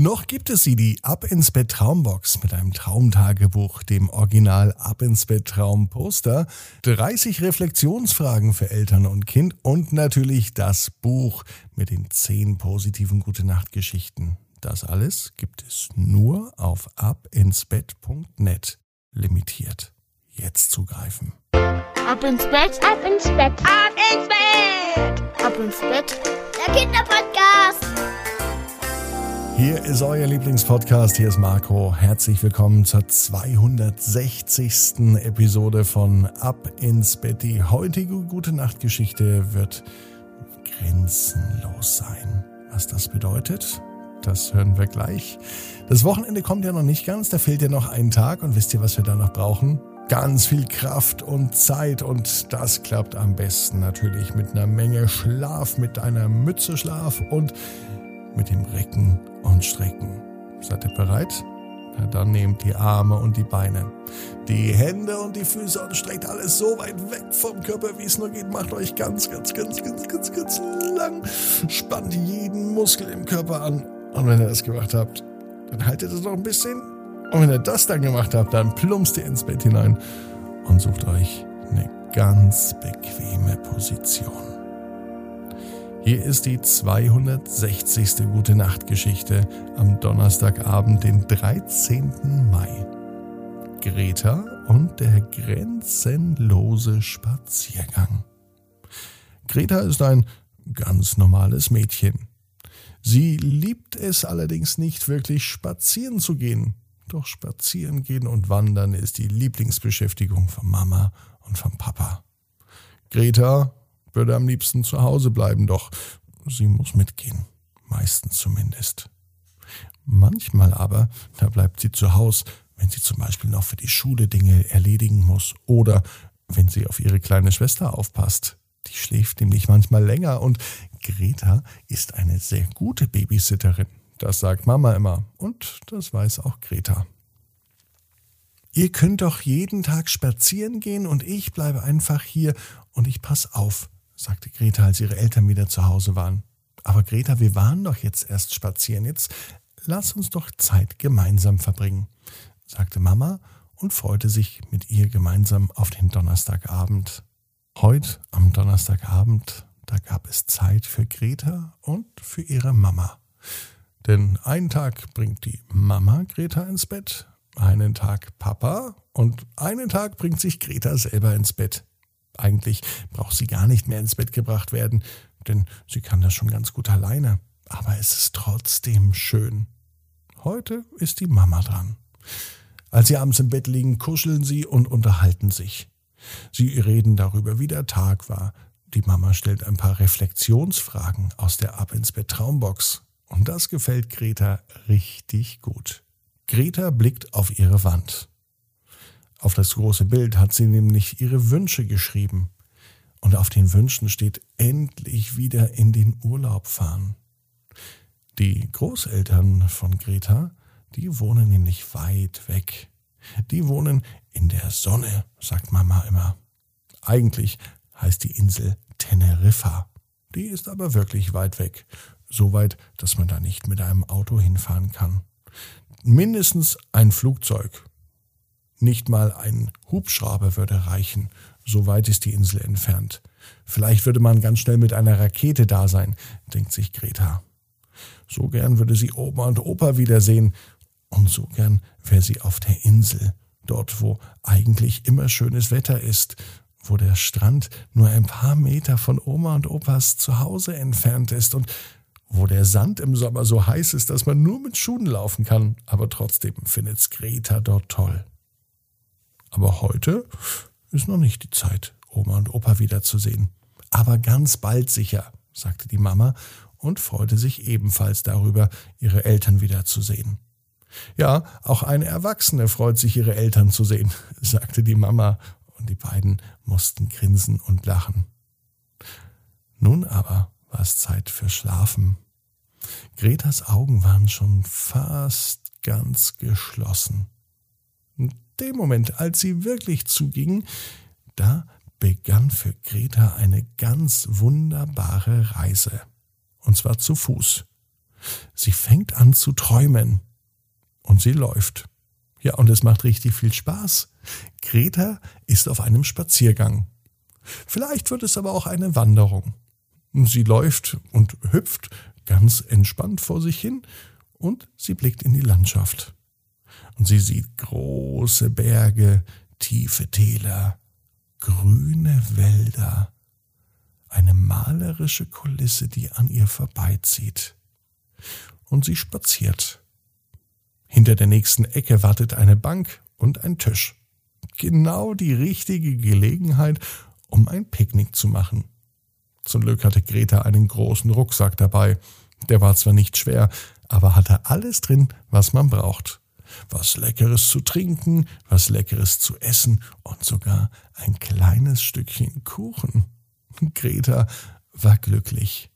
Noch gibt es sie, die Ab ins Bett Traumbox mit einem Traumtagebuch, dem Original Ab ins Bett Traum Poster, 30 Reflexionsfragen für Eltern und Kind und natürlich das Buch mit den 10 positiven Gute Nacht Geschichten. Das alles gibt es nur auf abinsbett.net. Limitiert. Jetzt zugreifen. Ab ins Bett, ab ins Bett, ab ins Bett, ab ins Bett. Der Kinderpodcast. Hier ist euer Lieblingspodcast. Hier ist Marco. Herzlich willkommen zur 260. Episode von Ab ins Bett. Die heutige Gute Nacht Geschichte wird grenzenlos sein. Was das bedeutet? Das hören wir gleich. Das Wochenende kommt ja noch nicht ganz, da fehlt ja noch ein Tag und wisst ihr, was wir da noch brauchen? Ganz viel Kraft und Zeit und das klappt am besten natürlich mit einer Menge Schlaf, mit einer Mütze Schlaf und mit dem Recken und Strecken. Seid ihr bereit? Na, dann nehmt die Arme und die Beine, die Hände und die Füße und streckt alles so weit weg vom Körper, wie es nur geht. Macht euch ganz, ganz, ganz, ganz, ganz, ganz lang. Spannt jeden Muskel im Körper an und wenn ihr das gemacht habt, dann haltet es noch ein bisschen. Und wenn ihr das dann gemacht habt, dann plumpst ihr ins Bett hinein und sucht euch eine ganz bequeme Position. Hier ist die 260. Gute Nacht Geschichte am Donnerstagabend, den 13. Mai. Greta und der grenzenlose Spaziergang. Greta ist ein ganz normales Mädchen. Sie liebt es allerdings nicht wirklich spazieren zu gehen. Doch spazieren gehen und wandern ist die Lieblingsbeschäftigung von Mama und von Papa. Greta würde am liebsten zu Hause bleiben, doch sie muss mitgehen. Meistens zumindest. Manchmal aber, da bleibt sie zu Hause, wenn sie zum Beispiel noch für die Schule Dinge erledigen muss oder wenn sie auf ihre kleine Schwester aufpasst. Die schläft nämlich manchmal länger und Greta ist eine sehr gute Babysitterin. Das sagt Mama immer und das weiß auch Greta. Ihr könnt doch jeden Tag spazieren gehen und ich bleibe einfach hier und ich pass auf, sagte Greta, als ihre Eltern wieder zu Hause waren. Aber Greta, wir waren doch jetzt erst spazieren. Jetzt lass uns doch Zeit gemeinsam verbringen, sagte Mama und freute sich mit ihr gemeinsam auf den Donnerstagabend. Heute am Donnerstagabend, da gab es Zeit für Greta und für ihre Mama. Denn einen Tag bringt die Mama Greta ins Bett, einen Tag Papa und einen Tag bringt sich Greta selber ins Bett. Eigentlich braucht sie gar nicht mehr ins Bett gebracht werden, denn sie kann das schon ganz gut alleine. Aber es ist trotzdem schön. Heute ist die Mama dran. Als sie abends im Bett liegen, kuscheln sie und unterhalten sich. Sie reden darüber, wie der Tag war. Die Mama stellt ein paar Reflexionsfragen aus der Ab ins Bett Traumbox. Und das gefällt Greta richtig gut. Greta blickt auf ihre Wand. Auf das große Bild hat sie nämlich ihre Wünsche geschrieben. Und auf den Wünschen steht endlich wieder in den Urlaub fahren. Die Großeltern von Greta, die wohnen nämlich weit weg. Die wohnen in der Sonne, sagt Mama immer. Eigentlich heißt die Insel Teneriffa. Die ist aber wirklich weit weg. So weit, dass man da nicht mit einem Auto hinfahren kann. Mindestens ein Flugzeug. Nicht mal ein Hubschrauber würde reichen. So weit ist die Insel entfernt. Vielleicht würde man ganz schnell mit einer Rakete da sein, denkt sich Greta. So gern würde sie Oma und Opa wiedersehen. Und so gern wäre sie auf der Insel, dort wo eigentlich immer schönes Wetter ist, wo der Strand nur ein paar Meter von Oma und Opas Zuhause entfernt ist und wo der Sand im Sommer so heiß ist, dass man nur mit Schuhen laufen kann, aber trotzdem findet's Greta dort toll. Aber heute ist noch nicht die Zeit, Oma und Opa wiederzusehen. Aber ganz bald sicher, sagte die Mama und freute sich ebenfalls darüber, ihre Eltern wiederzusehen. Ja, auch eine Erwachsene freut sich, ihre Eltern zu sehen, sagte die Mama, und die beiden mussten grinsen und lachen. Nun aber war es Zeit für Schlafen. Gretas Augen waren schon fast ganz geschlossen. Dem Moment, als sie wirklich zugingen, da begann für Greta eine ganz wunderbare Reise. Und zwar zu Fuß. Sie fängt an zu träumen. Und sie läuft. Ja, und es macht richtig viel Spaß. Greta ist auf einem Spaziergang. Vielleicht wird es aber auch eine Wanderung. Sie läuft und hüpft ganz entspannt vor sich hin und sie blickt in die Landschaft. Und sie sieht große Berge, tiefe Täler, grüne Wälder, eine malerische Kulisse, die an ihr vorbeizieht. Und sie spaziert. Hinter der nächsten Ecke wartet eine Bank und ein Tisch. Genau die richtige Gelegenheit, um ein Picknick zu machen. Zum Glück hatte Greta einen großen Rucksack dabei. Der war zwar nicht schwer, aber hatte alles drin, was man braucht. Was Leckeres zu trinken, was Leckeres zu essen und sogar ein kleines Stückchen Kuchen. Greta war glücklich.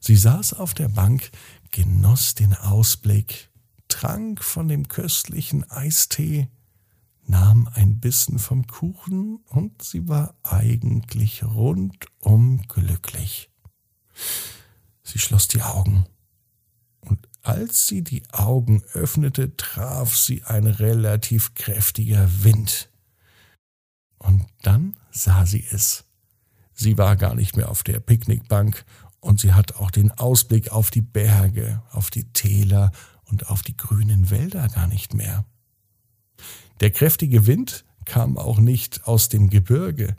Sie saß auf der Bank, genoss den Ausblick, trank von dem köstlichen Eistee, nahm ein Bissen vom Kuchen und sie war eigentlich rundum glücklich. Sie schloss die Augen. Als sie die Augen öffnete, traf sie ein relativ kräftiger Wind. Und dann sah sie es. Sie war gar nicht mehr auf der Picknickbank und sie hat auch den Ausblick auf die Berge, auf die Täler und auf die grünen Wälder gar nicht mehr. Der kräftige Wind kam auch nicht aus dem Gebirge,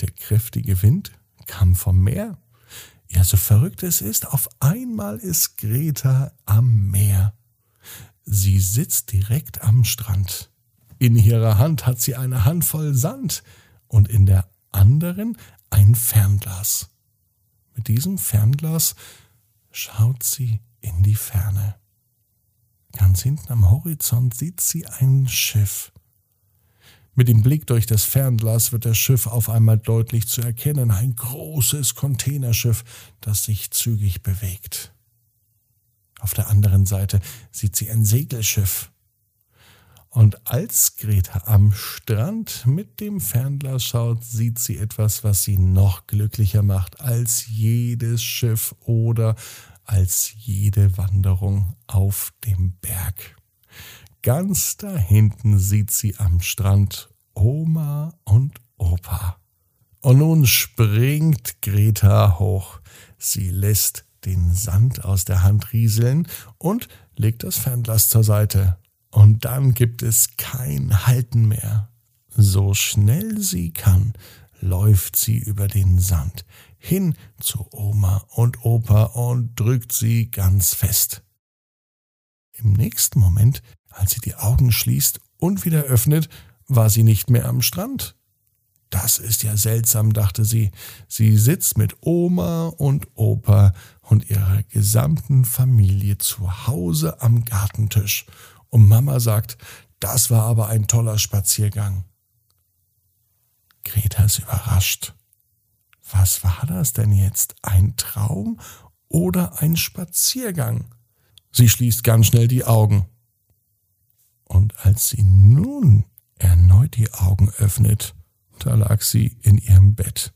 der kräftige Wind kam vom Meer. Ja, so verrückt es ist, auf einmal ist Greta am Meer. Sie sitzt direkt am Strand. In ihrer Hand hat sie eine Handvoll Sand und in der anderen ein Fernglas. Mit diesem Fernglas schaut sie in die Ferne. Ganz hinten am Horizont sieht sie ein Schiff. Mit dem Blick durch das Fernglas wird das Schiff auf einmal deutlich zu erkennen, ein großes Containerschiff, das sich zügig bewegt. Auf der anderen Seite sieht sie ein Segelschiff. Und als Greta am Strand mit dem Fernglas schaut, sieht sie etwas, was sie noch glücklicher macht als jedes Schiff oder als jede Wanderung auf dem Berg. Ganz da hinten sieht sie am Strand Oma und Opa. Und nun springt Greta hoch. Sie lässt den Sand aus der Hand rieseln und legt das Fernglas zur Seite. Und dann gibt es kein Halten mehr. So schnell sie kann, läuft sie über den Sand hin zu Oma und Opa und drückt sie ganz fest. Im nächsten Moment, als sie die Augen schließt und wieder öffnet, war sie nicht mehr am Strand. Das ist ja seltsam, dachte sie. Sie sitzt mit Oma und Opa und ihrer gesamten Familie zu Hause am Gartentisch. Und Mama sagt, das war aber ein toller Spaziergang. Greta ist überrascht. Was war das denn jetzt? Ein Traum oder ein Spaziergang? Sie schließt ganz schnell die Augen. Und als sie nun erneut die Augen öffnet, da lag sie in ihrem Bett.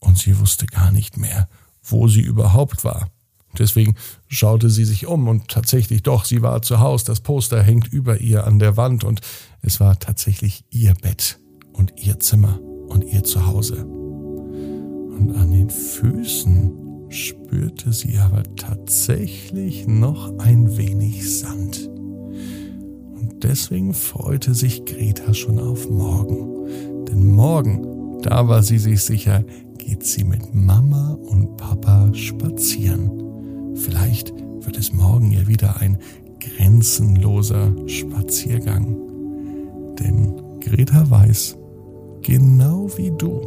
Und sie wusste gar nicht mehr, wo sie überhaupt war. Deswegen schaute sie sich um und tatsächlich doch, sie war zu Hause, das Poster hängt über ihr an der Wand und es war tatsächlich ihr Bett und ihr Zimmer und ihr Zuhause. Und an den Füßen spürte sie aber tatsächlich noch ein wenig Sand. Deswegen freute sich Greta schon auf morgen. Denn morgen, da war sie sich sicher, geht sie mit Mama und Papa spazieren. Vielleicht wird es morgen ja wieder ein grenzenloser Spaziergang. Denn Greta weiß, genau wie du,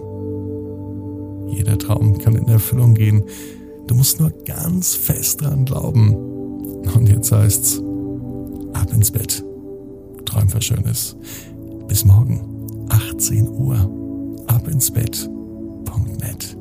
jeder Traum kann in Erfüllung gehen. Du musst nur ganz fest dran glauben. Und jetzt heißt's, ab ins Bett. Träum was Schönes. Bis morgen, 18 Uhr. Ab ins Bett. Net.